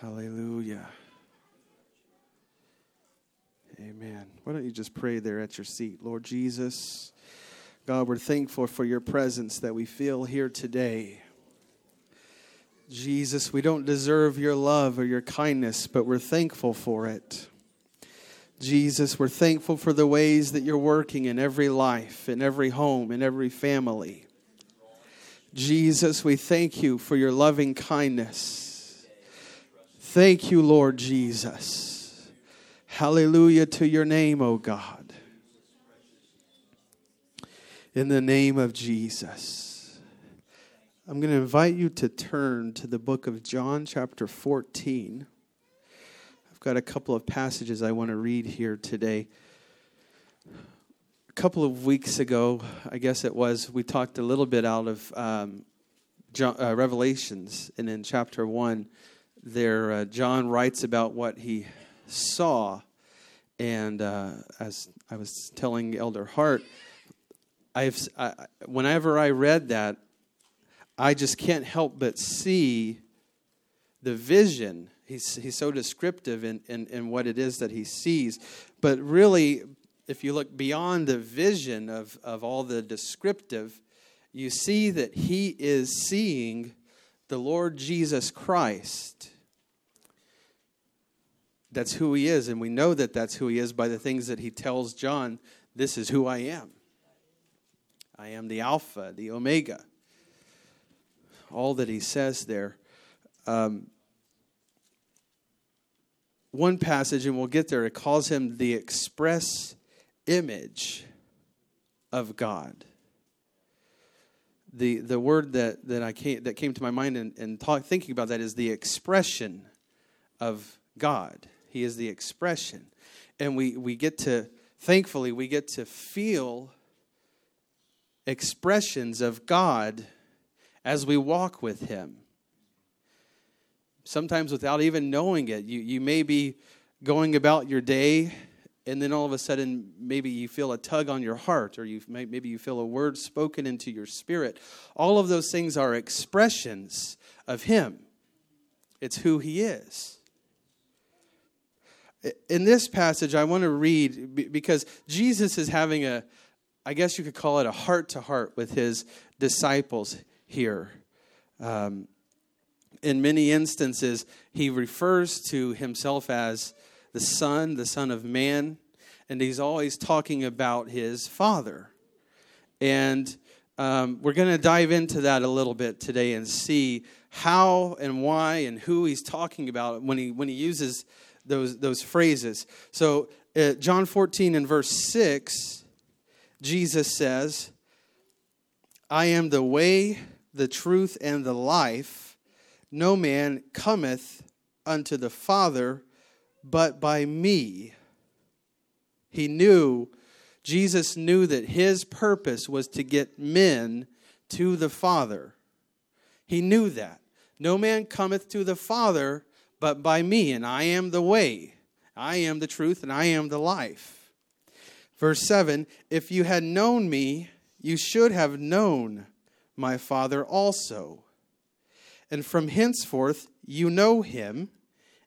Hallelujah. Amen. Why don't you just pray there at your seat? Lord Jesus, God, we're thankful for your presence that we feel here today. Jesus, we don't deserve your love or your kindness, but we're thankful for it. Jesus, we're thankful for the ways that you're working in every life, in every home, in every family. Jesus, we thank you for your loving kindness. Thank you, Lord Jesus. Hallelujah to your name, O God. In the name of Jesus. I'm going to invite you to turn to the book of John, chapter 14. I've got a couple of passages I want to read here today. A couple of weeks ago, I guess it was, we talked a little bit out of um, John, uh, Revelations, and in chapter 1, there, uh, John writes about what he saw. And uh, as I was telling Elder Hart, I've, I, whenever I read that, I just can't help but see the vision. He's, he's so descriptive in, in, in what it is that he sees. But really, if you look beyond the vision of, of all the descriptive, you see that he is seeing the Lord Jesus Christ. That's who he is, and we know that that's who he is by the things that he tells John this is who I am. I am the Alpha, the Omega all that he says there. Um, one passage, and we'll get there, it calls him the express image of God. The, the word that, that, I came, that came to my mind in, in talk, thinking about that is the expression of God. He is the expression. And we, we get to, thankfully, we get to feel expressions of God as we walk with Him. Sometimes without even knowing it, you, you may be going about your day and then all of a sudden maybe you feel a tug on your heart or you maybe you feel a word spoken into your spirit. All of those things are expressions of him. It's who he is. In this passage i want to read because jesus is having a i guess you could call it a heart to heart with his disciples here. Um, in many instances, he refers to himself as the Son, the Son of Man, and he's always talking about his Father. And um, we're going to dive into that a little bit today and see how and why and who he's talking about when he when he uses those those phrases. So, uh, John 14 and verse 6, Jesus says, "I am the way, the truth, and the life. No man cometh unto the Father but by me. He knew, Jesus knew that his purpose was to get men to the Father. He knew that. No man cometh to the Father but by me, and I am the way, I am the truth, and I am the life. Verse 7 If you had known me, you should have known my Father also. And from henceforth you know him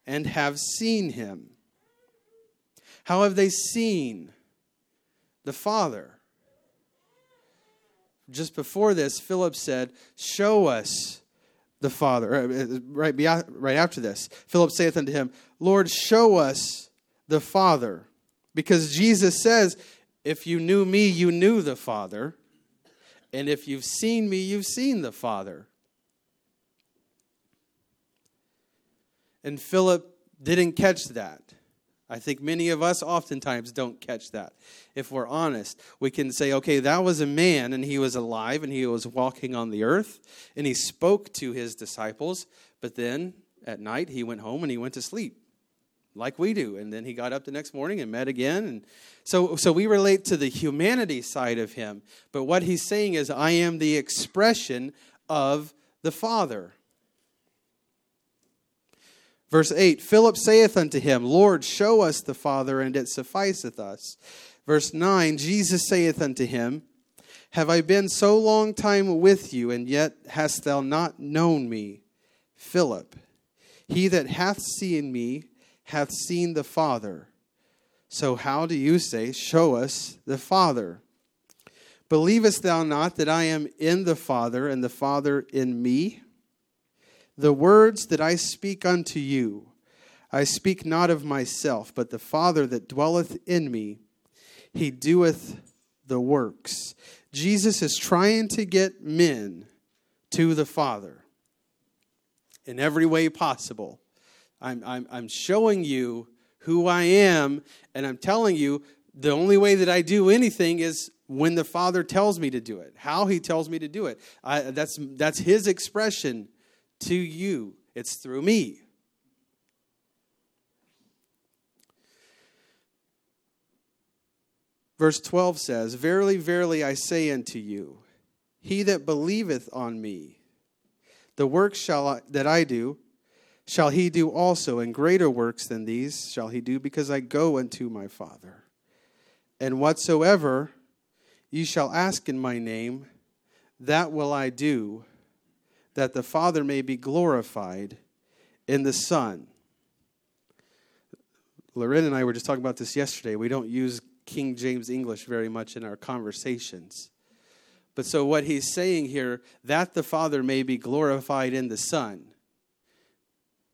and have seen him. How have they seen the Father? Just before this, Philip said, Show us the Father. Uh, uh, right, right after this, Philip saith unto him, Lord, show us the Father. Because Jesus says, If you knew me, you knew the Father. And if you've seen me, you've seen the Father. And Philip didn't catch that. I think many of us oftentimes don't catch that. If we're honest, we can say, okay, that was a man and he was alive and he was walking on the earth and he spoke to his disciples, but then at night he went home and he went to sleep like we do. And then he got up the next morning and met again. And so, so we relate to the humanity side of him. But what he's saying is, I am the expression of the Father. Verse 8 Philip saith unto him, Lord, show us the Father, and it sufficeth us. Verse 9 Jesus saith unto him, Have I been so long time with you, and yet hast thou not known me, Philip? He that hath seen me hath seen the Father. So how do you say, Show us the Father? Believest thou not that I am in the Father, and the Father in me? The words that I speak unto you, I speak not of myself, but the Father that dwelleth in me, he doeth the works. Jesus is trying to get men to the Father in every way possible. I'm, I'm, I'm showing you who I am, and I'm telling you the only way that I do anything is when the Father tells me to do it, how He tells me to do it. I, that's, that's His expression to you, it's through me. Verse 12 says, Verily, verily, I say unto you, he that believeth on me, the works shall I, that I do, shall he do also, and greater works than these shall he do, because I go unto my Father. And whatsoever ye shall ask in my name, that will I do, that the Father may be glorified in the Son. Lorraine and I were just talking about this yesterday. We don't use King James English very much in our conversations. But so what he's saying here, that the Father may be glorified in the Son,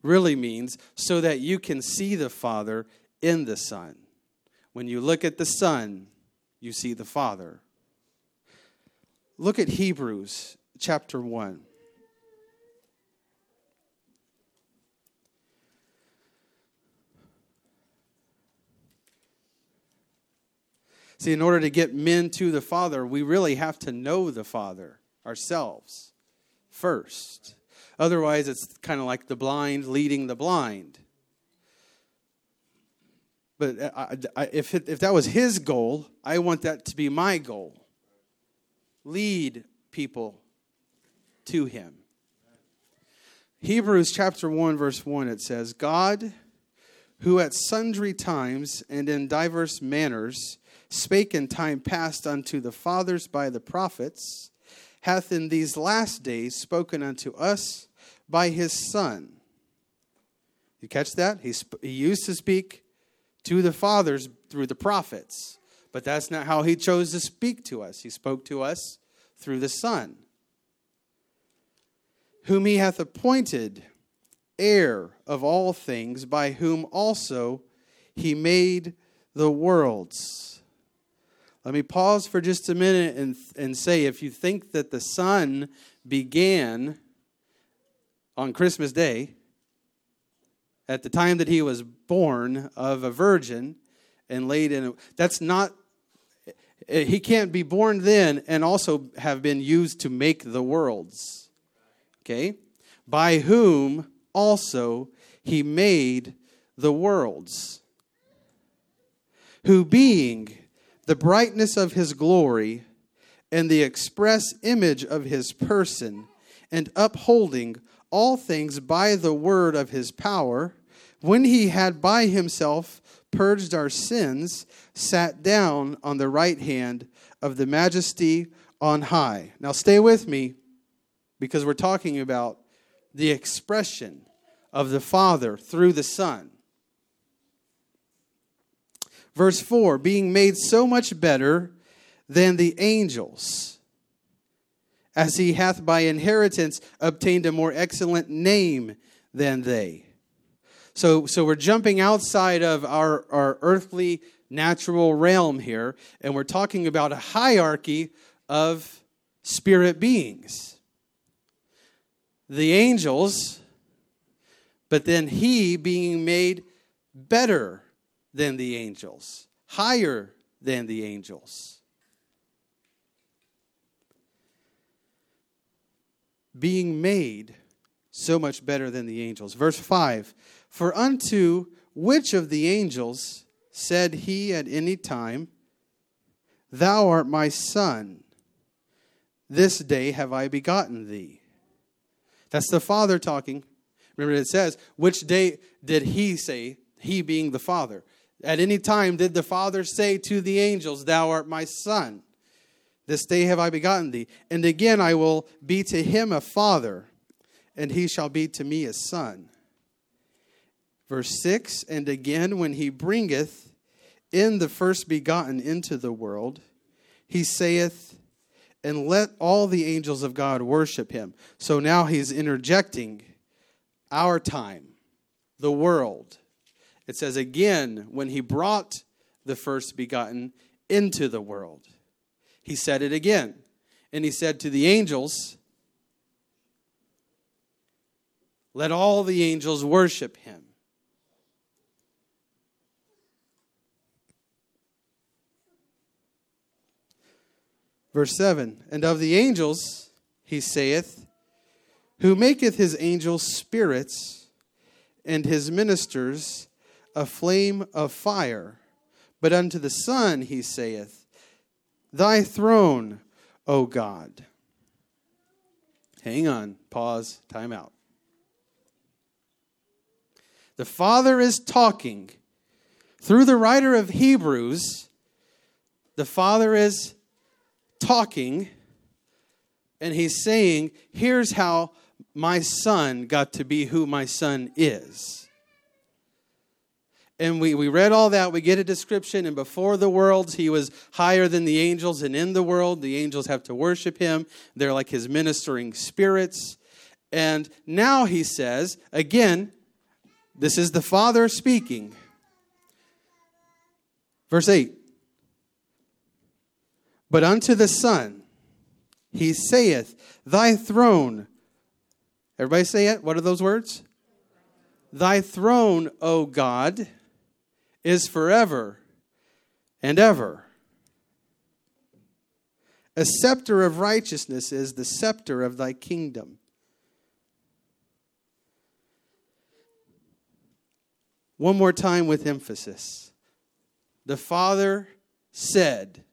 really means so that you can see the Father in the Son. When you look at the Son, you see the Father. Look at Hebrews chapter 1. See, in order to get men to the Father, we really have to know the Father ourselves first. Otherwise, it's kind of like the blind leading the blind. But uh, I, I, if, it, if that was his goal, I want that to be my goal. Lead people to him. Hebrews chapter 1, verse 1, it says, God, who at sundry times and in diverse manners spake in time past unto the fathers by the prophets, hath in these last days spoken unto us by his Son. You catch that? He, sp- he used to speak to the fathers through the prophets, but that's not how he chose to speak to us. He spoke to us through the Son, whom he hath appointed heir of all things, by whom also he made the worlds let me pause for just a minute and, and say if you think that the Son began on Christmas Day, at the time that he was born of a virgin and laid in a, that's not eh, he can't be born then and also have been used to make the worlds okay? By whom also he made the worlds. Who being the brightness of his glory, and the express image of his person, and upholding all things by the word of his power, when he had by himself purged our sins, sat down on the right hand of the majesty on high. Now, stay with me because we're talking about the expression of the Father through the Son. Verse 4 being made so much better than the angels, as he hath by inheritance obtained a more excellent name than they. So, so we're jumping outside of our, our earthly natural realm here, and we're talking about a hierarchy of spirit beings. The angels, but then he being made better than the angels, higher than the angels. Being made so much better than the angels. Verse 5 For unto which of the angels said he at any time, Thou art my son, this day have I begotten thee? That's the Father talking. Remember, it says, Which day did he say, he being the Father? At any time did the Father say to the angels, Thou art my Son. This day have I begotten thee. And again I will be to him a father, and he shall be to me a son. Verse 6 And again, when he bringeth in the first begotten into the world, he saith, And let all the angels of God worship him. So now he's interjecting our time, the world. It says, Again, when he brought the first begotten into the world, he said it again. And he said to the angels, Let all the angels worship him. Verse 7 And of the angels, he saith, Who maketh his angels spirits, and his ministers a flame of fire. But unto the Son, he saith, Thy throne, O God. Hang on, pause, time out. The Father is talking through the writer of Hebrews. The Father is talking and he's saying, Here's how my son got to be who my son is. And we, we read all that. We get a description. And before the worlds, he was higher than the angels. And in the world, the angels have to worship him. They're like his ministering spirits. And now he says, again, this is the Father speaking. Verse 8 but unto the Son he saith, Thy throne. Everybody say it. What are those words? Thy throne, O God, is forever and ever. A scepter of righteousness is the scepter of thy kingdom. One more time with emphasis. The Father said,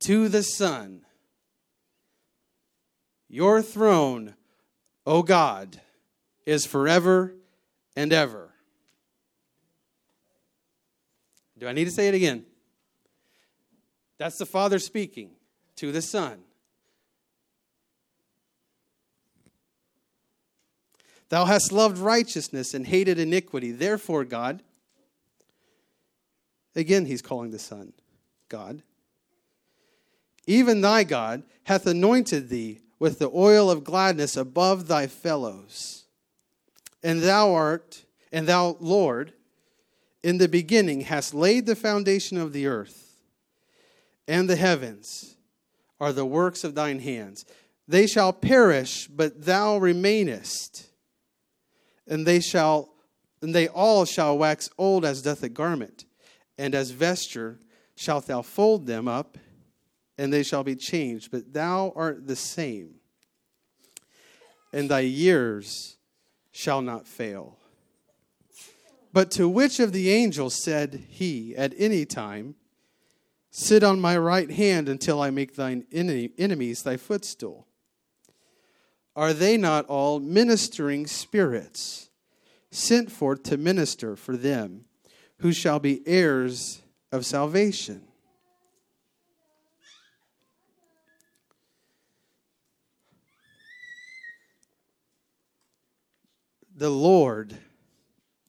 to the Son, Your throne, O God, is forever and ever. Do I need to say it again? That's the Father speaking to the Son. Thou hast loved righteousness and hated iniquity. Therefore, God, again, he's calling the Son God even thy God, hath anointed thee with the oil of gladness above thy fellows. And thou art, and thou, Lord, in the beginning hast laid the foundation of the earth, and the heavens are the works of thine hands. They shall perish, but thou remainest, and they shall and they all shall wax old as doth a garment, and as vesture shalt thou fold them up and they shall be changed, but thou art the same, and thy years shall not fail. But to which of the angels said he at any time, Sit on my right hand until I make thine enemies thy footstool? Are they not all ministering spirits, sent forth to minister for them who shall be heirs of salvation? the Lord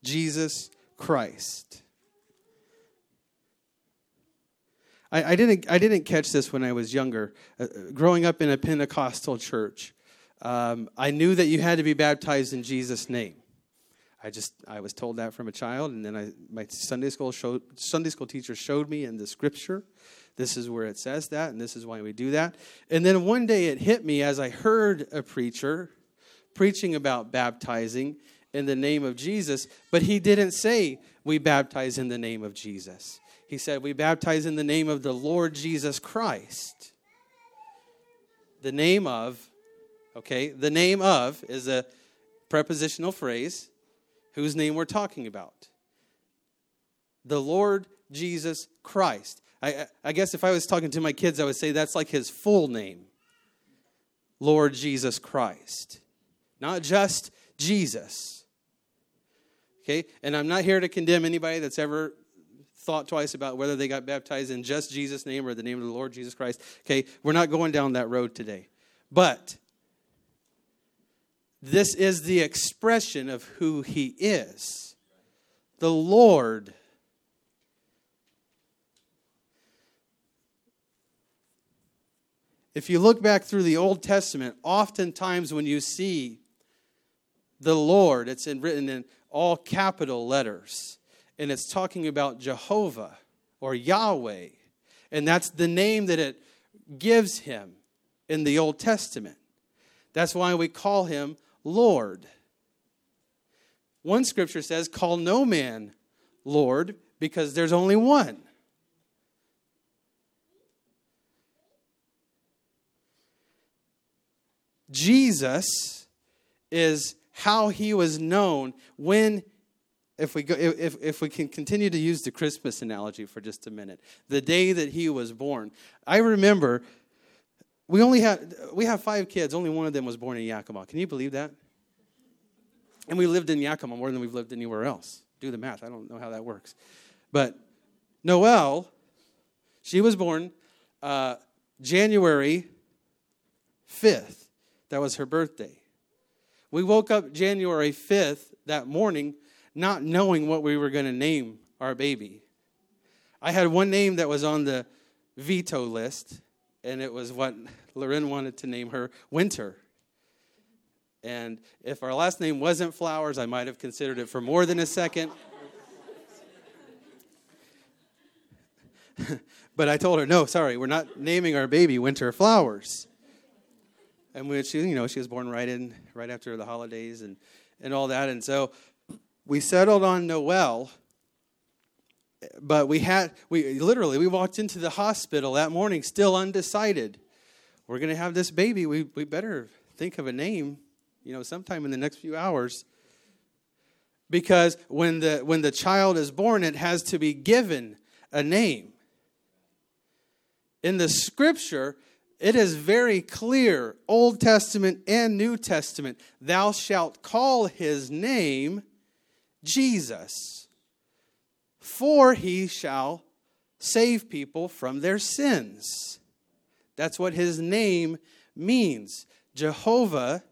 Jesus Christ. I, I, didn't, I didn't catch this when I was younger. Uh, growing up in a Pentecostal church, um, I knew that you had to be baptized in Jesus' name. I just I was told that from a child, and then I my Sunday school showed Sunday school teacher showed me in the scripture, this is where it says that, and this is why we do that. And then one day it hit me as I heard a preacher preaching about baptizing in the name of Jesus, but he didn't say we baptize in the name of Jesus. He said we baptize in the name of the Lord Jesus Christ. The name of, okay, the name of is a prepositional phrase whose name we're talking about. The Lord Jesus Christ. I, I guess if I was talking to my kids, I would say that's like his full name Lord Jesus Christ not just Jesus. Okay? And I'm not here to condemn anybody that's ever thought twice about whether they got baptized in just Jesus' name or the name of the Lord Jesus Christ. Okay? We're not going down that road today. But this is the expression of who he is. the Lord. If you look back through the Old Testament, oftentimes when you see the Lord, it's in, written in all capital letters, and it's talking about Jehovah or Yahweh. And that's the name that it gives him in the Old Testament. That's why we call him Lord. One scripture says, Call no man Lord, because there's only one. Jesus is how he was known when if we go if, if we can continue to use the christmas analogy for just a minute the day that he was born. I remember we only had we have five kids. Only one of them was born in yakima. Can you believe that? And we lived in yakima more than we've lived anywhere else. Do the math. I don't know how that works. But noelle she was born uh, january 5th that was her birthday. We woke up January 5th that morning not knowing what we were going to name our baby. I had one name that was on the veto list, and it was what Loren wanted to name her Winter. And if our last name wasn't Flowers, I might have considered it for more than a second. but I told her, no, sorry, we're not naming our baby Winter Flowers and when she, you know, she was born right in right after the holidays and and all that, and so we settled on Noel. But we had we literally we walked into the hospital that morning still undecided. We're going to have this baby. We we better think of a name, you know, sometime in the next few hours. Because when the when the child is born, it has to be given a name. In the scripture, it is very clear, Old Testament and New Testament, thou shalt call his name Jesus, for he shall save people from their sins. That's what his name means. Jehovah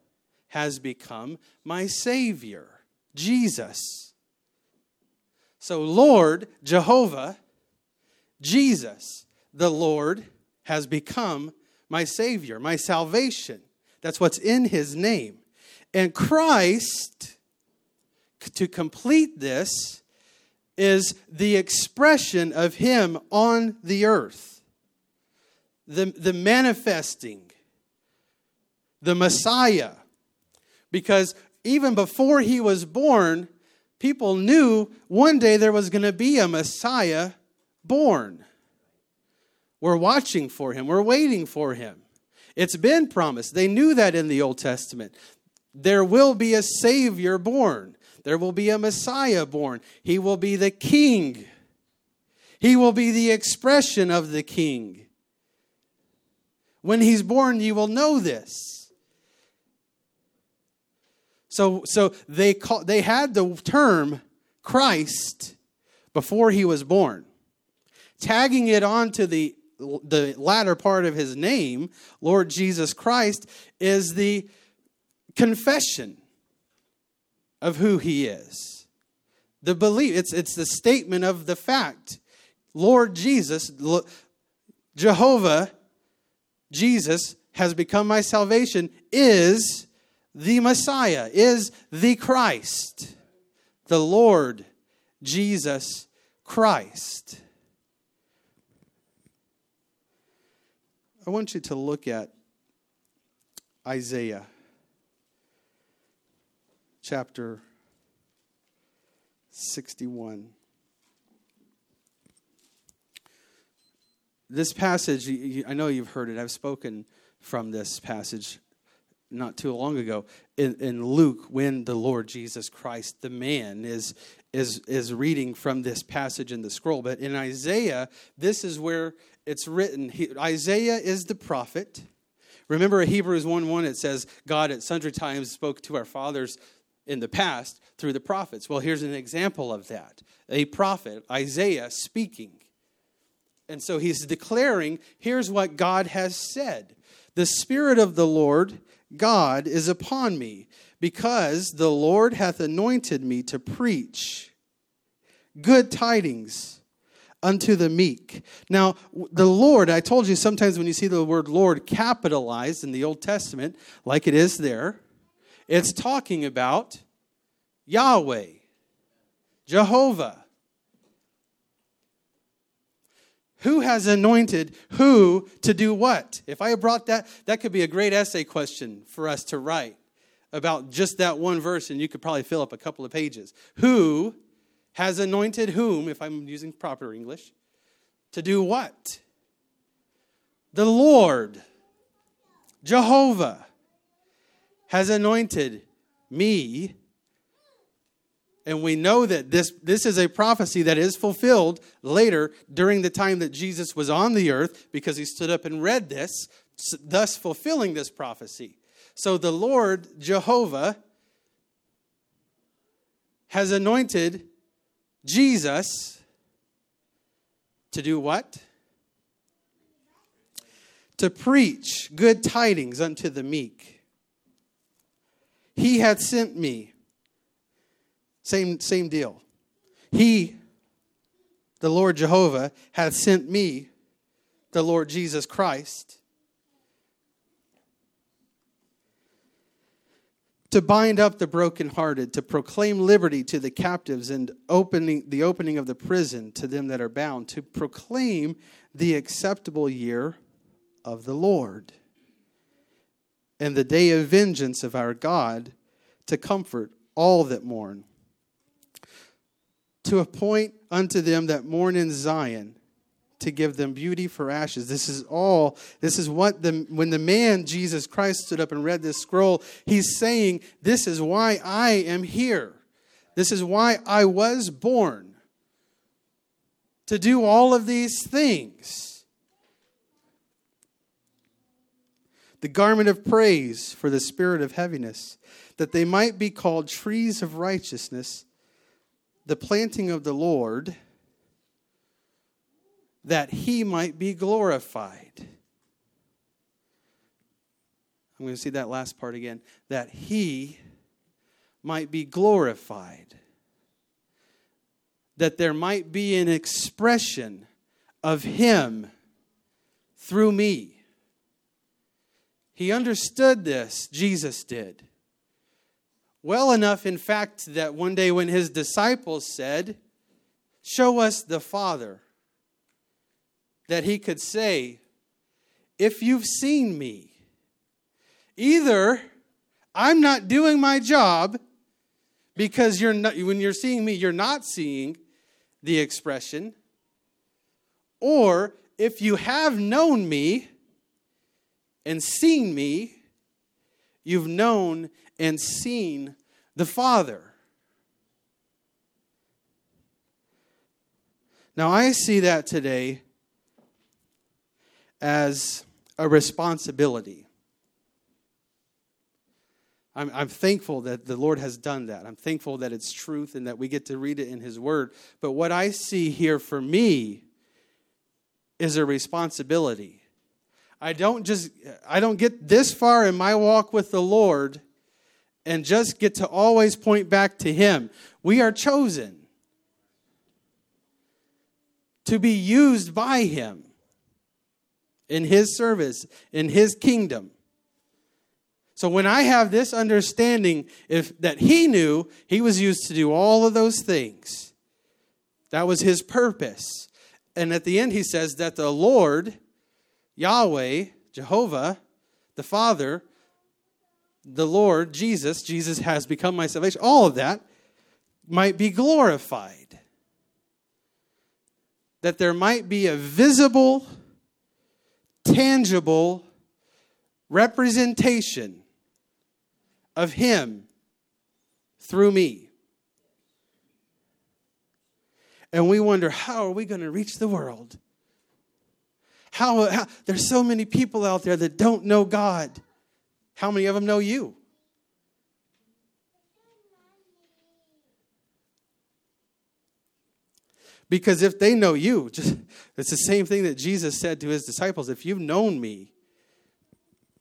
has become my Savior, Jesus. So, Lord, Jehovah, Jesus, the Lord, has become my Savior, my salvation. That's what's in His name. And Christ, to complete this, is the expression of Him on the earth, the, the manifesting, the Messiah. Because even before He was born, people knew one day there was going to be a Messiah born. We're watching for him, we're waiting for him. It's been promised. They knew that in the Old Testament. There will be a Savior born, there will be a Messiah born. He will be the King, He will be the expression of the King. When He's born, you will know this. So, so they, call, they had the term Christ before he was born. Tagging it onto the the latter part of his name, Lord Jesus Christ, is the confession of who he is. The belief, it's, it's the statement of the fact. Lord Jesus, Jehovah, Jesus has become my salvation, is the Messiah, is the Christ, the Lord Jesus Christ. I want you to look at Isaiah chapter 61. This passage, I know you've heard it. I've spoken from this passage not too long ago in, in Luke when the Lord Jesus Christ, the man, is, is, is reading from this passage in the scroll. But in Isaiah, this is where it's written. Isaiah is the prophet. Remember Hebrews 1 1, it says, God at sundry times spoke to our fathers in the past through the prophets. Well, here's an example of that a prophet, Isaiah, speaking. And so he's declaring here's what God has said The Spirit of the Lord God is upon me, because the Lord hath anointed me to preach good tidings unto the meek. Now, the Lord, I told you sometimes when you see the word Lord capitalized in the Old Testament, like it is there, it's talking about Yahweh, Jehovah. Who has anointed who to do what? If I brought that, that could be a great essay question for us to write about just that one verse, and you could probably fill up a couple of pages. Who has anointed whom, if I'm using proper English, to do what? The Lord, Jehovah, has anointed me and we know that this, this is a prophecy that is fulfilled later during the time that Jesus was on the earth because he stood up and read this, thus fulfilling this prophecy. So the Lord Jehovah has anointed Jesus to do what? To preach good tidings unto the meek. He had sent me same, same deal. He, the Lord Jehovah, hath sent me, the Lord Jesus Christ, to bind up the brokenhearted, to proclaim liberty to the captives, and opening the opening of the prison to them that are bound, to proclaim the acceptable year of the Lord, and the day of vengeance of our God, to comfort all that mourn. To appoint unto them that mourn in Zion, to give them beauty for ashes. This is all, this is what the, when the man Jesus Christ stood up and read this scroll, he's saying, This is why I am here. This is why I was born. To do all of these things. The garment of praise for the spirit of heaviness, that they might be called trees of righteousness the planting of the Lord, that he might be glorified. I'm going to see that last part again. That he might be glorified. That there might be an expression of him through me. He understood this, Jesus did. Well enough, in fact, that one day when his disciples said, Show us the Father, that he could say, If you've seen me, either I'm not doing my job because you're not, when you're seeing me, you're not seeing the expression, or if you have known me and seen me, you've known and seen the Father. Now, I see that today as a responsibility. I'm, I'm, thankful that the Lord has done that. I'm thankful that it's truth and that we get to read it in His Word. But what I see here for me is a responsibility. I don't just I don't get this far in my walk with the Lord and just get to always point back to Him. We are chosen to be used by Him in His service, in His kingdom. So when I have this understanding if that he knew he was used to do all of those things. That was his purpose. And at the end he says that the Lord Yahweh, Jehovah, the Father the Lord, Jesus, Jesus has become my salvation, all of that might be glorified. That there might be a visible, tangible representation of Him through me. And we wonder, how are we going to reach the world? How, how, there's so many people out there that don't know God. How many of them know you? Because if they know you, just, it's the same thing that Jesus said to his disciples if you've known me,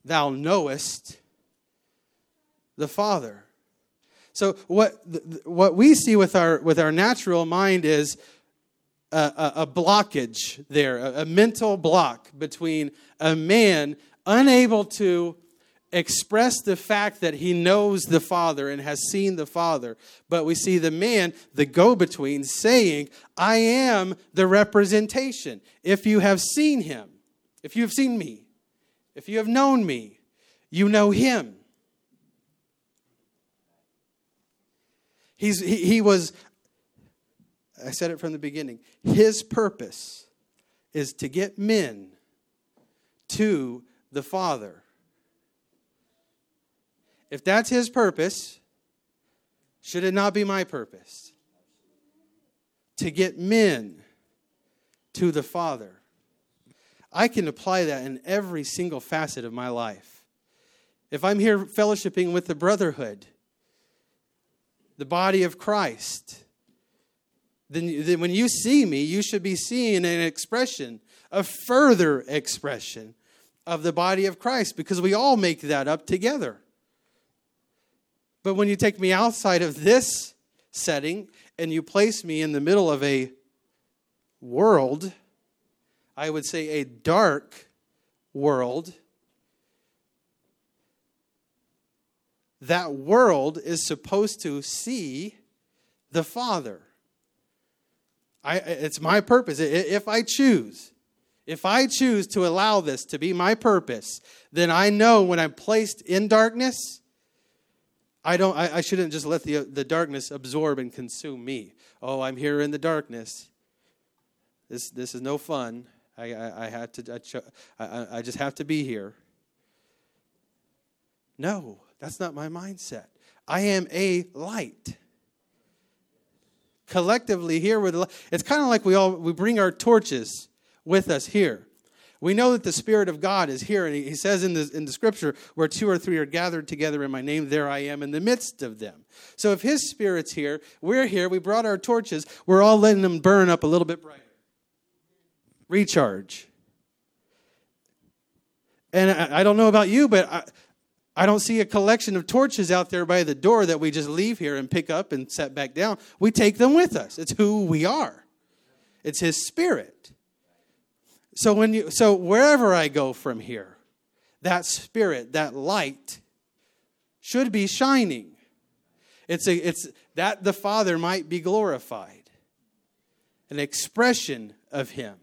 thou knowest the Father. So what what we see with our with our natural mind is a, a, a blockage there, a, a mental block between a man unable to express the fact that he knows the Father and has seen the Father. But we see the man, the go between, saying, I am the representation. If you have seen him, if you have seen me, if you have known me, you know him. He's, he, he was, I said it from the beginning, his purpose is to get men to the Father. If that's his purpose, should it not be my purpose? To get men to the Father. I can apply that in every single facet of my life. If I'm here fellowshipping with the brotherhood, the body of Christ, then, then when you see me, you should be seeing an expression, a further expression of the body of Christ, because we all make that up together. But when you take me outside of this setting and you place me in the middle of a world, I would say a dark world, that world is supposed to see the Father. I, it's my purpose. If I choose, if I choose to allow this to be my purpose, then I know when I'm placed in darkness, I don't. I, I shouldn't just let the the darkness absorb and consume me. Oh, I'm here in the darkness. This this is no fun. I I, I had to. I, I, I just have to be here. No, that's not my mindset. I am a light. Collectively here with it's kind of like we all we bring our torches with us here. We know that the Spirit of God is here, and he says in the, in the scripture, where two or three are gathered together in my name, there I am in the midst of them. So if His Spirit's here, we're here, we brought our torches, we're all letting them burn up a little bit brighter. Recharge. And I, I don't know about you, but I, I don't see a collection of torches out there by the door that we just leave here and pick up and set back down. We take them with us. It's who we are. It's His Spirit. So when you so wherever I go from here, that spirit, that light should be shining. It's a it's that the Father might be glorified. An expression of him.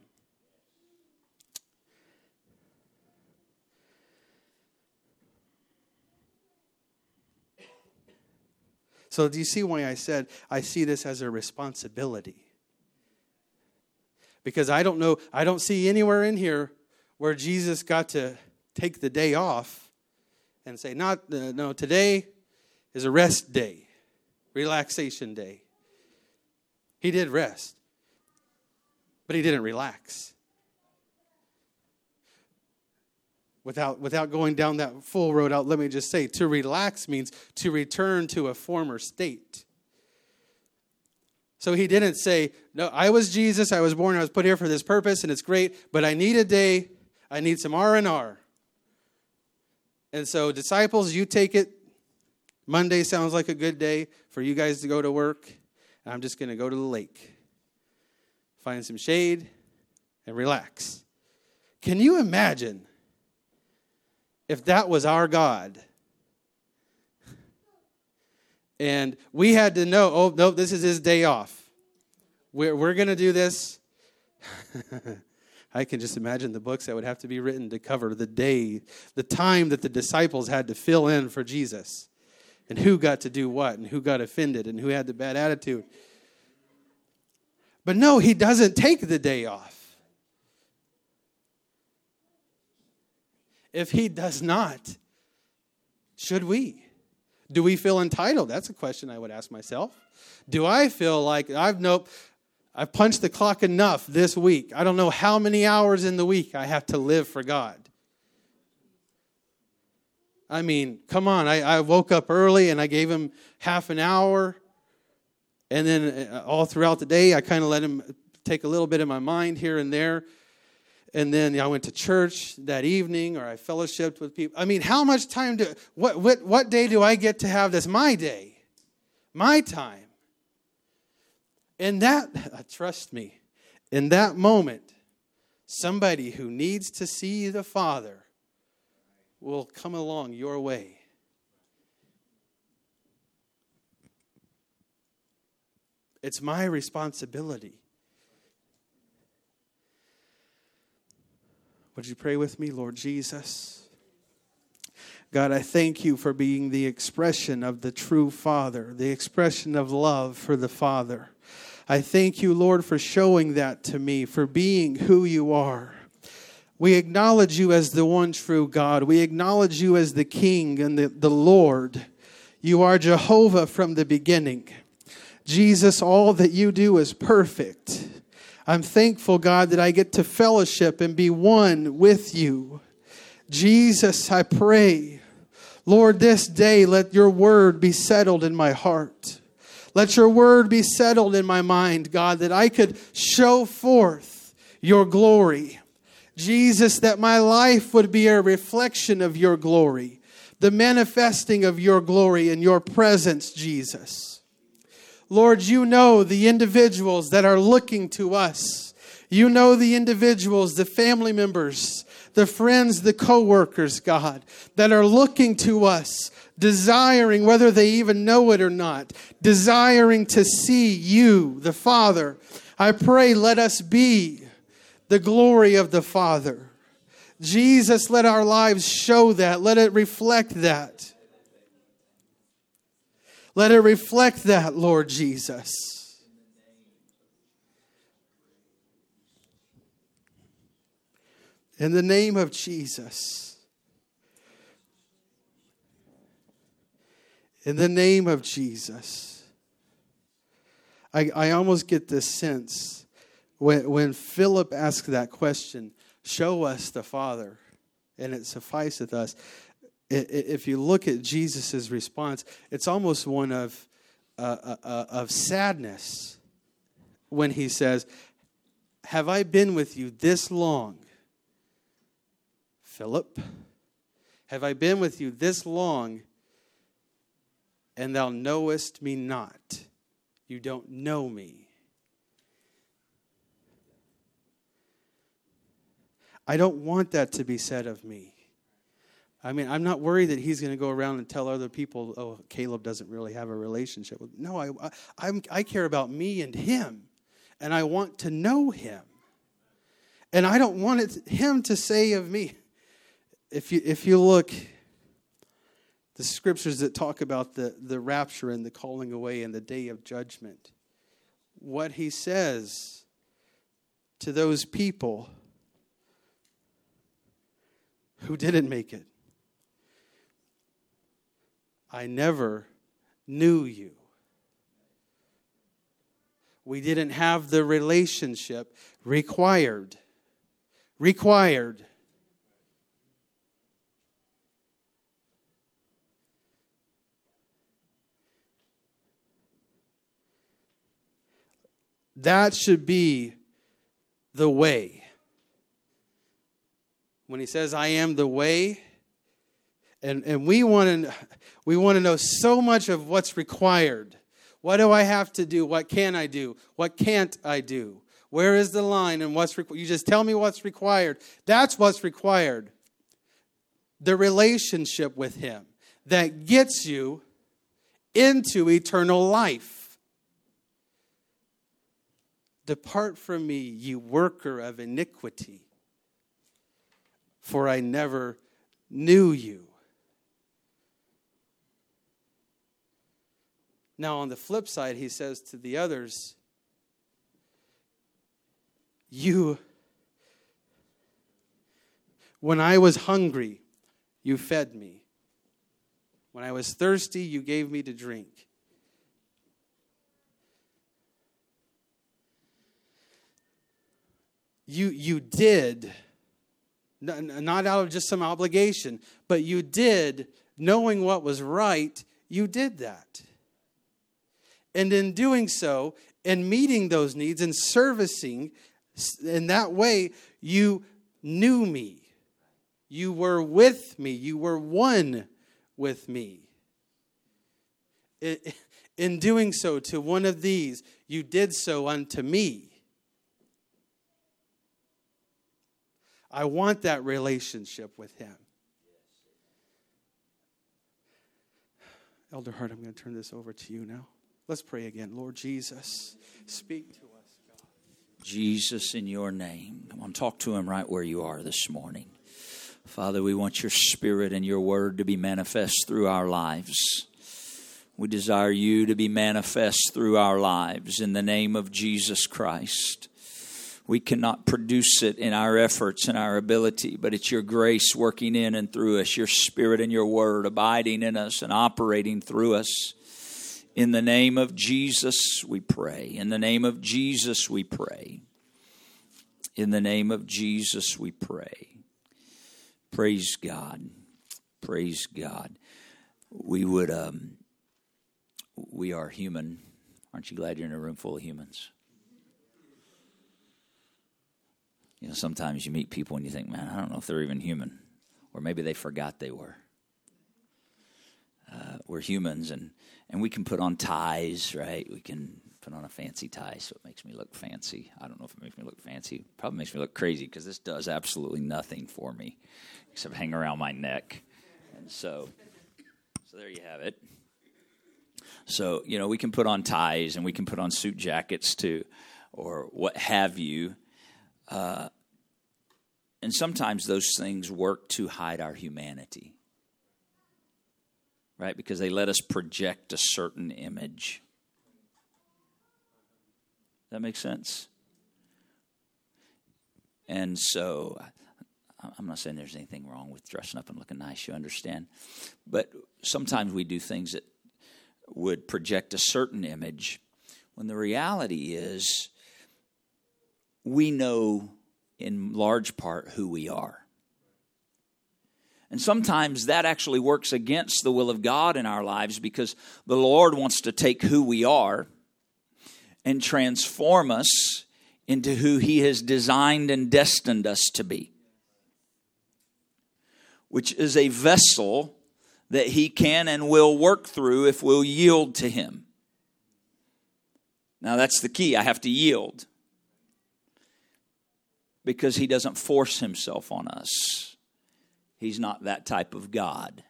So, do you see why I said I see this as a responsibility? Because I don't know, I don't see anywhere in here where Jesus got to take the day off and say, not, uh, no, today is a rest day, relaxation day. He did rest, but he didn't relax. Without, without going down that full road out, let me just say to relax means to return to a former state. So he didn't say, No, I was Jesus. I was born. I was put here for this purpose, and it's great, but I need a day. I need some R&R. And so, disciples, you take it. Monday sounds like a good day for you guys to go to work. I'm just going to go to the lake, find some shade, and relax. Can you imagine if that was our God? And we had to know, oh, no, this is his day off. We're, we're going to do this. I can just imagine the books that would have to be written to cover the day, the time that the disciples had to fill in for Jesus, and who got to do what, and who got offended, and who had the bad attitude. But no, he doesn't take the day off. If he does not, should we? Do we feel entitled? That's a question I would ask myself. Do I feel like I've nope, I've punched the clock enough this week. I don't know how many hours in the week I have to live for God. I mean, come on. I, I woke up early and I gave him half an hour. And then uh, all throughout the day, I kind of let him take a little bit of my mind here and there and then I went to church that evening or I fellowshipped with people. I mean, how much time do what what what day do I get to have that's my day? my time. In that, uh, trust me, in that moment, somebody who needs to see the Father will come along your way. It's my responsibility. Would you pray with me, Lord Jesus? God, I thank you for being the expression of the true Father, the expression of love for the Father. I thank you, Lord, for showing that to me, for being who you are. We acknowledge you as the one true God. We acknowledge you as the King and the, the Lord. You are Jehovah from the beginning. Jesus, all that you do is perfect. I'm thankful, God, that I get to fellowship and be one with you. Jesus, I pray, Lord, this day let your word be settled in my heart. Let your word be settled in my mind, God, that I could show forth your glory. Jesus, that my life would be a reflection of your glory, the manifesting of your glory in your presence, Jesus. Lord, you know the individuals that are looking to us. You know the individuals, the family members, the friends, the co-workers, God, that are looking to us, desiring, whether they even know it or not, desiring to see you, the Father. I pray, let us be the glory of the Father. Jesus, let our lives show that. Let it reflect that. Let it reflect that, Lord Jesus. In the name of Jesus. In the name of Jesus. I, I almost get this sense when, when Philip asked that question show us the Father, and it sufficeth us if you look at Jesus' response, it's almost one of, uh, uh, uh, of sadness when he says, Have I been with you this long? Philip, have I been with you this long, and thou knowest me not? You don't know me. I don't want that to be said of me. I mean, I'm not worried that he's going to go around and tell other people, "Oh, Caleb doesn't really have a relationship with." No, I, I, I care about me and him, and I want to know him, and I don't want it, him to say of me. If you if you look, the scriptures that talk about the the rapture and the calling away and the day of judgment, what he says to those people who didn't make it I never knew you. We didn't have the relationship required. Required. That should be the way. When he says, I am the way, and, and we want to we want to know so much of what's required. What do I have to do? What can I do? What can't I do? Where is the line and what's required? You just tell me what's required. That's what's required. The relationship with Him that gets you into eternal life. Depart from me, you worker of iniquity, for I never knew you. Now, on the flip side, he says to the others, You, when I was hungry, you fed me. When I was thirsty, you gave me to drink. You, you did, not out of just some obligation, but you did, knowing what was right, you did that. And in doing so, and meeting those needs and servicing in that way, you knew me. You were with me. You were one with me. In doing so to one of these, you did so unto me. I want that relationship with him. Elder Hart, I'm going to turn this over to you now. Let's pray again. Lord Jesus, speak to us, God. Jesus, in your name. Come on, talk to him right where you are this morning. Father, we want your spirit and your word to be manifest through our lives. We desire you to be manifest through our lives in the name of Jesus Christ. We cannot produce it in our efforts and our ability, but it's your grace working in and through us, your spirit and your word abiding in us and operating through us. In the name of Jesus, we pray. In the name of Jesus, we pray. In the name of Jesus, we pray. Praise God. Praise God. We would, um, we are human. Aren't you glad you're in a room full of humans? You know, sometimes you meet people and you think, man, I don't know if they're even human. Or maybe they forgot they were. Uh, we're humans and, and we can put on ties, right? We can put on a fancy tie so it makes me look fancy. I don't know if it makes me look fancy. Probably makes me look crazy because this does absolutely nothing for me except hang around my neck. And so, so there you have it. So, you know, we can put on ties and we can put on suit jackets too, or what have you. Uh, and sometimes those things work to hide our humanity, right? Because they let us project a certain image. That makes sense? And so I'm not saying there's anything wrong with dressing up and looking nice, you understand? But sometimes we do things that would project a certain image when the reality is we know in large part who we are. And sometimes that actually works against the will of God in our lives because the Lord wants to take who we are and transform us into who He has designed and destined us to be, which is a vessel that He can and will work through if we'll yield to Him. Now, that's the key. I have to yield because He doesn't force Himself on us. He's not that type of God.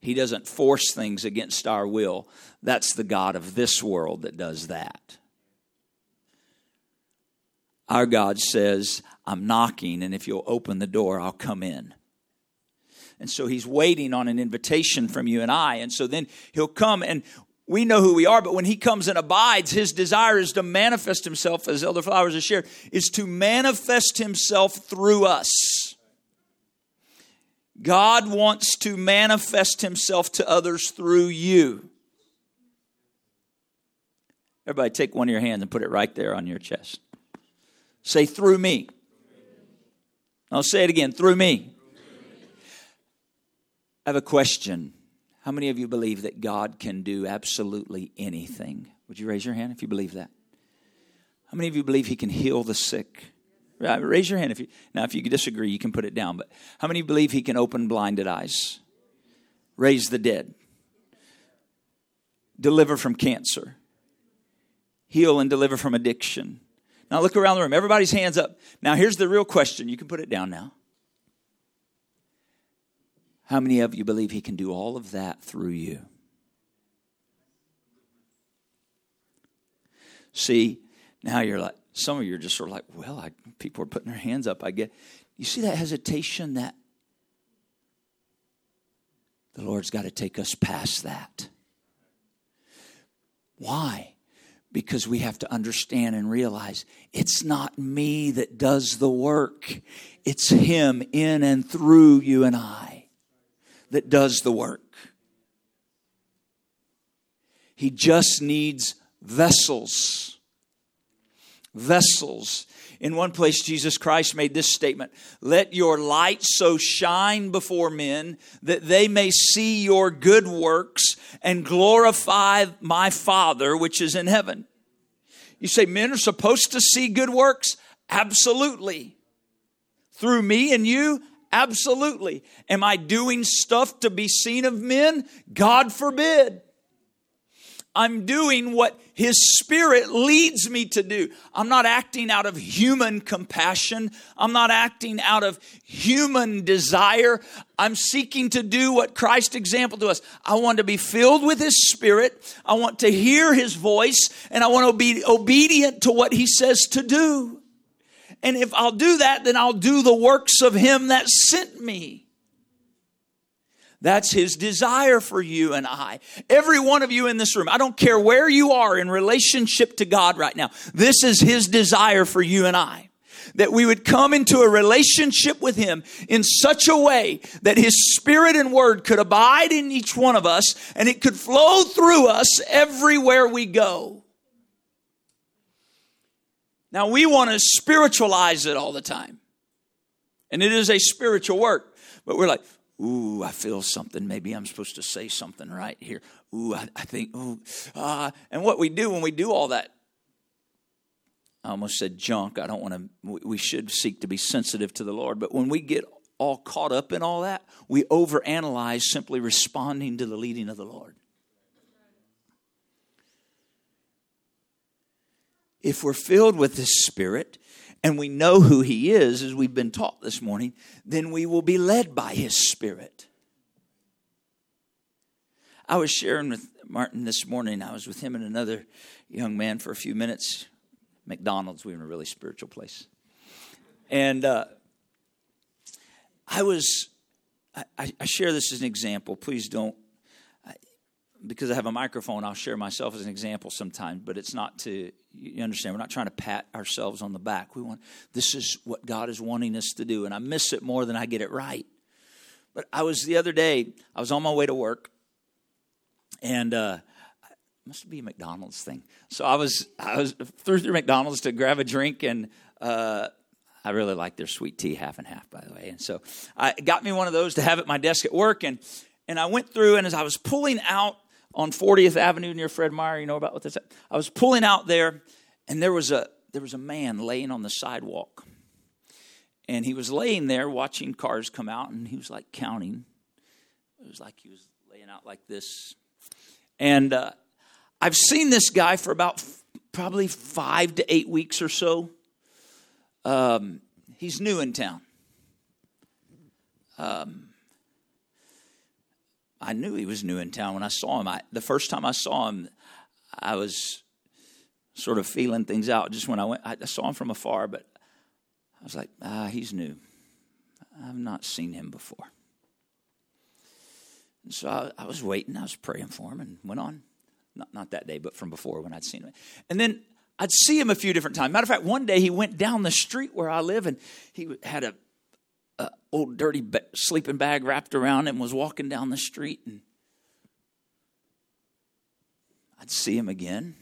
He doesn't force things against our will. That's the God of this world that does that. Our God says, I'm knocking, and if you'll open the door, I'll come in. And so he's waiting on an invitation from you and I. And so then he'll come and we know who we are, but when he comes and abides, his desire is to manifest himself, as Elder Flowers has shared, is to manifest himself through us. God wants to manifest himself to others through you. Everybody, take one of your hands and put it right there on your chest. Say, through me. I'll say it again, through me. I have a question. How many of you believe that God can do absolutely anything? Would you raise your hand if you believe that? How many of you believe He can heal the sick? Uh, raise your hand if you. Now, if you disagree, you can put it down. But how many believe He can open blinded eyes, raise the dead, deliver from cancer, heal and deliver from addiction? Now, look around the room. Everybody's hands up. Now, here's the real question. You can put it down now. How many of you believe He can do all of that through you? See, now you're like, some of you are just sort of like, well, I, people are putting their hands up. I get, you see that hesitation that the Lord's got to take us past that. Why? Because we have to understand and realize it's not me that does the work, it's Him in and through you and I that does the work. He just needs vessels vessels. In one place, Jesus Christ made this statement Let your light so shine before men that they may see your good works and glorify my Father which is in heaven. You say, Men are supposed to see good works? Absolutely. Through me and you? Absolutely. Am I doing stuff to be seen of men? God forbid. I'm doing what His Spirit leads me to do. I'm not acting out of human compassion. I'm not acting out of human desire. I'm seeking to do what Christ example to us. I want to be filled with His Spirit. I want to hear His voice and I want to be obedient to what He says to do. And if I'll do that, then I'll do the works of Him that sent me. That's his desire for you and I. Every one of you in this room, I don't care where you are in relationship to God right now. This is his desire for you and I. That we would come into a relationship with him in such a way that his spirit and word could abide in each one of us and it could flow through us everywhere we go. Now we want to spiritualize it all the time. And it is a spiritual work. But we're like, Ooh, I feel something. Maybe I'm supposed to say something right here. Ooh, I, I think, ooh. Uh, and what we do when we do all that, I almost said junk. I don't want to, we should seek to be sensitive to the Lord. But when we get all caught up in all that, we overanalyze simply responding to the leading of the Lord. If we're filled with the Spirit, and we know who He is, as we've been taught this morning, then we will be led by His Spirit. I was sharing with Martin this morning, I was with him and another young man for a few minutes. McDonald's, we were in a really spiritual place. And uh, I was, I, I share this as an example. Please don't because I have a microphone, I'll share myself as an example sometimes, but it's not to, you understand, we're not trying to pat ourselves on the back. We want, this is what God is wanting us to do, and I miss it more than I get it right. But I was the other day, I was on my way to work, and uh, must be a McDonald's thing. So I was, I was through through McDonald's to grab a drink, and uh, I really like their sweet tea, half and half, by the way. And so I got me one of those to have at my desk at work, and and I went through, and as I was pulling out on 40th Avenue near Fred Meyer. You know about what this? I was pulling out there, and there was a there was a man laying on the sidewalk, and he was laying there watching cars come out, and he was like counting. It was like he was laying out like this, and uh, I've seen this guy for about f- probably five to eight weeks or so. Um, he's new in town. Um, I knew he was new in town when I saw him. I, the first time I saw him, I was sort of feeling things out just when I went. I saw him from afar, but I was like, ah, he's new. I've not seen him before. And so I, I, was waiting. I was praying for him and went on. Not, not that day, but from before when I'd seen him. And then I'd see him a few different times. Matter of fact, one day he went down the street where I live and he had a a old dirty ba- sleeping bag wrapped around him, was walking down the street, and I'd see him again.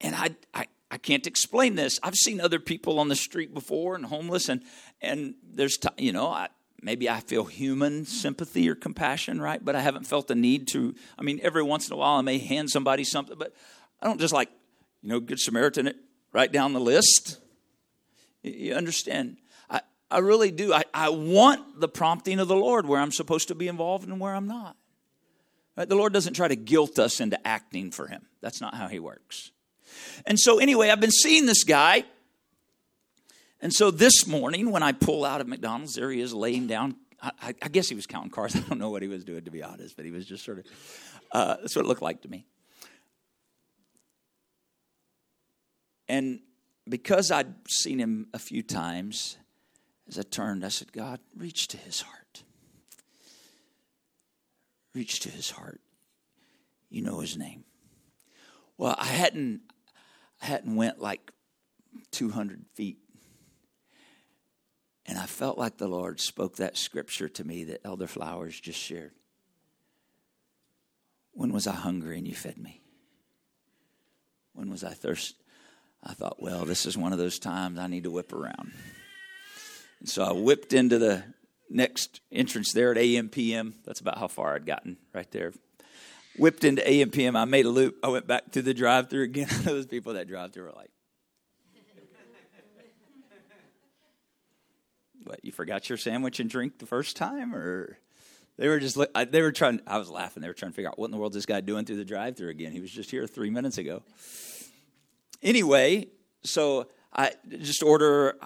And I, I, I can't explain this. I've seen other people on the street before and homeless, and and there's t- you know I, maybe I feel human sympathy or compassion, right? But I haven't felt the need to. I mean, every once in a while I may hand somebody something, but I don't just like you know Good Samaritan it right down the list. You understand? I really do. I, I want the prompting of the Lord where I'm supposed to be involved and where I'm not. Right? The Lord doesn't try to guilt us into acting for Him. That's not how He works. And so, anyway, I've been seeing this guy. And so this morning, when I pull out of McDonald's, there he is laying down. I, I guess he was counting cars. I don't know what he was doing, to be honest, but he was just sort of, uh, that's what it looked like to me. And because I'd seen him a few times, as I turned, I said, God, reach to his heart. Reach to his heart. You know his name. Well, I hadn't I hadn't went like 200 feet. And I felt like the Lord spoke that scripture to me that Elder Flowers just shared. When was I hungry and you fed me? When was I thirsty? I thought, well, this is one of those times I need to whip around. And so I whipped into the next entrance there at AMPM. That's about how far I'd gotten right there. Whipped into AMPM. I made a loop. I went back to the drive through again. Those people that drive through were like, What, you forgot your sandwich and drink the first time? Or they were just they were trying. I was laughing. They were trying to figure out what in the world is this guy doing through the drive-through again. He was just here three minutes ago. Anyway, so I just order.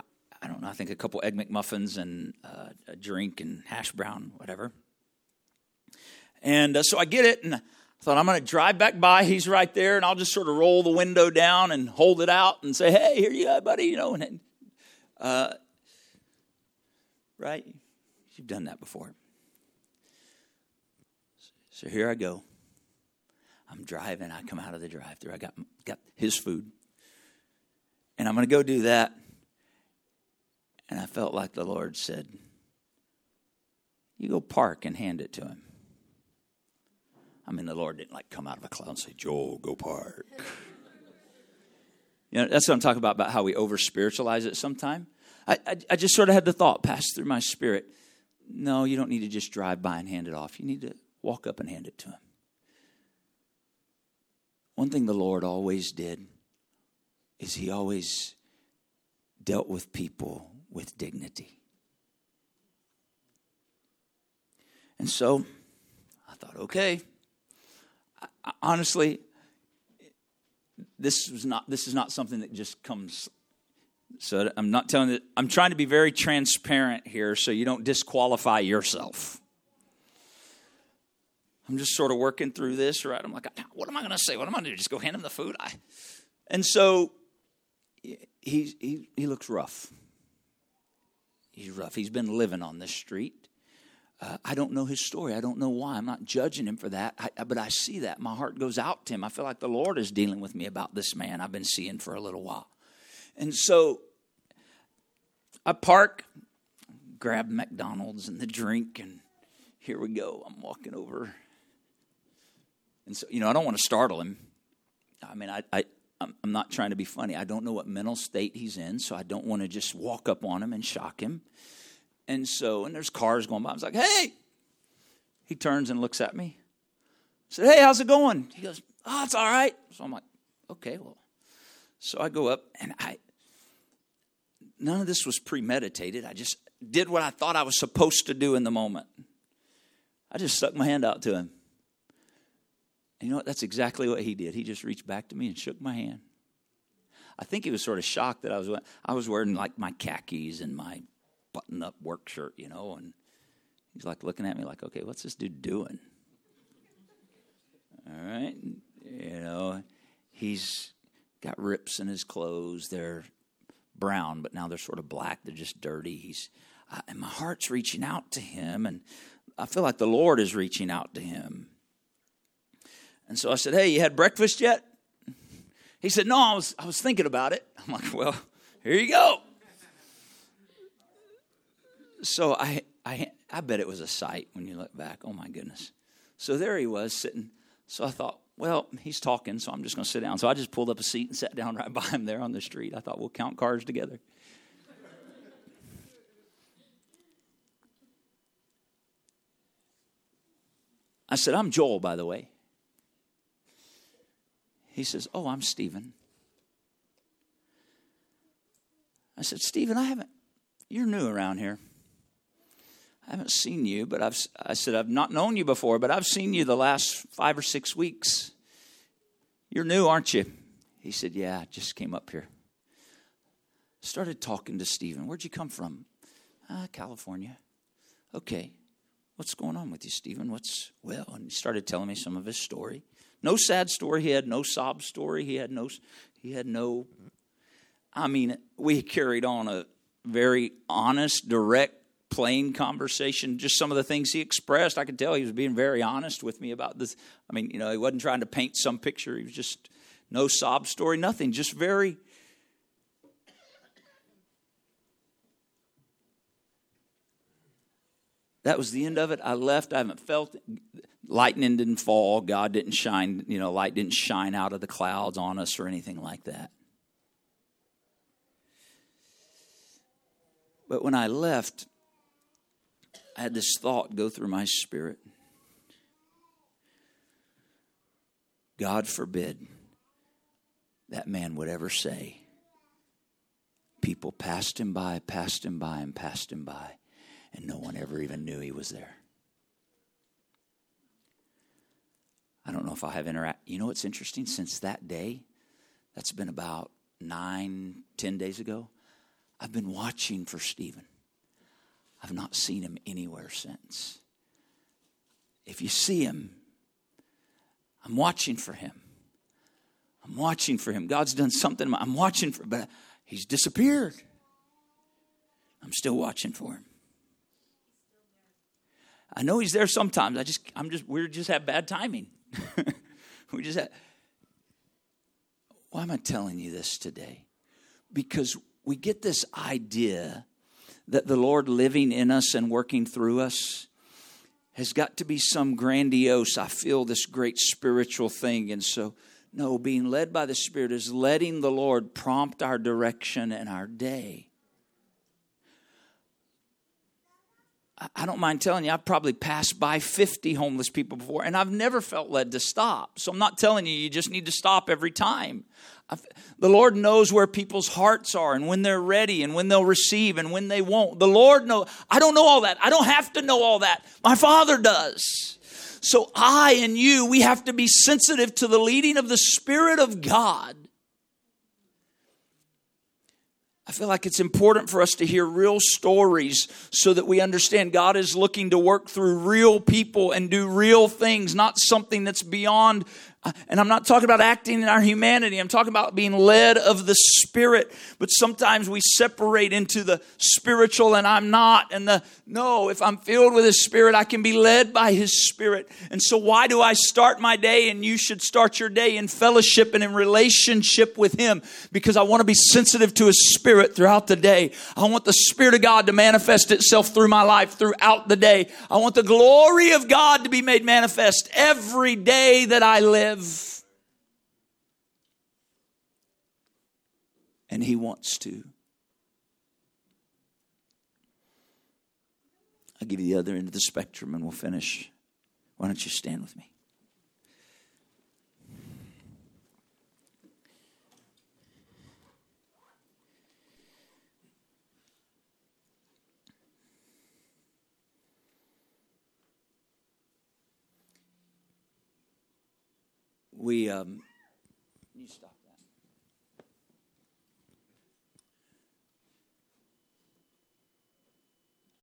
I don't know. I think a couple egg McMuffins and uh, a drink and hash brown, whatever. And uh, so I get it, and I thought I'm going to drive back by. He's right there, and I'll just sort of roll the window down and hold it out and say, "Hey, here you are, buddy." You know, and uh, right? You've done that before. So here I go. I'm driving. I come out of the drive-through. I got got his food, and I'm going to go do that. And I felt like the Lord said, "You go park and hand it to him." I mean, the Lord didn't like come out of a cloud and say, Joel, go park. you know, that's what I'm talking about, about how we over spiritualize it sometime. I, I, I just sort of had the thought pass through my spirit no, you don't need to just drive by and hand it off. You need to walk up and hand it to him. One thing the Lord always did is he always dealt with people with dignity. And so I thought, okay, honestly, this was not this is not something that just comes so i'm not telling you i'm trying to be very transparent here so you don't disqualify yourself. I'm just sort of working through this right? I'm like what am i going to say? What am i going to do? Just go hand him the food? I, and so he, he, he looks rough he's rough he's been living on this street uh, I don't know his story. I don't know why. I'm not judging him for that. I, but I see that. My heart goes out to him. I feel like the Lord is dealing with me about this man I've been seeing for a little while. And so I park, grab McDonald's and the drink, and here we go. I'm walking over. And so, you know, I don't want to startle him. I mean, I, I, I'm not trying to be funny. I don't know what mental state he's in, so I don't want to just walk up on him and shock him. And so, and there's cars going by. I was like, hey. He turns and looks at me. I said, hey, how's it going? He goes, oh, it's all right. So I'm like, okay, well. So I go up and I, none of this was premeditated. I just did what I thought I was supposed to do in the moment. I just stuck my hand out to him. You know what? That's exactly what he did. He just reached back to me and shook my hand. I think he was sort of shocked that I was I was wearing like my khakis and my button up work shirt, you know, and he's like looking at me like, okay, what's this dude doing? All right. You know, he's got rips in his clothes. They're brown, but now they're sort of black. They're just dirty. He's, uh, and my heart's reaching out to him, and I feel like the Lord is reaching out to him. And so I said, Hey, you had breakfast yet? He said, No, I was, I was thinking about it. I'm like, Well, here you go so I, I, I bet it was a sight when you look back. Oh my goodness. So there he was sitting. So I thought, well, he's talking, so I'm just going to sit down. So I just pulled up a seat and sat down right by him there on the street. I thought, we'll count cars together. I said, I'm Joel, by the way. He says, Oh, I'm Stephen. I said, Stephen, I haven't, you're new around here. I haven't seen you, but I've, I said, I've not known you before, but I've seen you the last five or six weeks. You're new, aren't you? He said, Yeah, I just came up here. Started talking to Stephen. Where'd you come from? Uh, California. Okay. What's going on with you, Stephen? What's, well, and he started telling me some of his story. No sad story. He had no sob story. He had no, he had no, I mean, we carried on a very honest, direct plain conversation, just some of the things he expressed. I could tell he was being very honest with me about this. I mean, you know, he wasn't trying to paint some picture. He was just no sob story, nothing, just very. That was the end of it. I left. I haven't felt. Lightning didn't fall. God didn't shine, you know, light didn't shine out of the clouds on us or anything like that. But when I left, I had this thought go through my spirit God forbid that man would ever say, People passed him by, passed him by, and passed him by, and no one ever even knew he was there. I don't know if I have interact. You know what's interesting? Since that day, that's been about nine, ten days ago, I've been watching for Stephen. I've not seen him anywhere since. If you see him, I'm watching for him. I'm watching for him. God's done something. I'm watching for, but he's disappeared. I'm still watching for him. I know he's there sometimes. I just, I'm just, we just have bad timing. we just have. Why am I telling you this today? Because we get this idea that the Lord living in us and working through us has got to be some grandiose, I feel this great spiritual thing. And so, no, being led by the Spirit is letting the Lord prompt our direction and our day. I don't mind telling you, I've probably passed by 50 homeless people before, and I've never felt led to stop. So I'm not telling you, you just need to stop every time. I've, the Lord knows where people's hearts are and when they're ready and when they'll receive and when they won't. The Lord knows. I don't know all that. I don't have to know all that. My Father does. So I and you, we have to be sensitive to the leading of the Spirit of God I feel like it's important for us to hear real stories so that we understand God is looking to work through real people and do real things, not something that's beyond Uh, and I'm not talking about acting in our humanity. I'm talking about being led of the Spirit. But sometimes we separate into the spiritual and I'm not. And the no, if I'm filled with His Spirit, I can be led by His Spirit. And so, why do I start my day? And you should start your day in fellowship and in relationship with Him because I want to be sensitive to His Spirit throughout the day. I want the Spirit of God to manifest itself through my life throughout the day. I want the glory of God to be made manifest every day that I live live. And He wants to. I'll give you the other end of the spectrum and we'll finish. Why don't you stand with me? We um.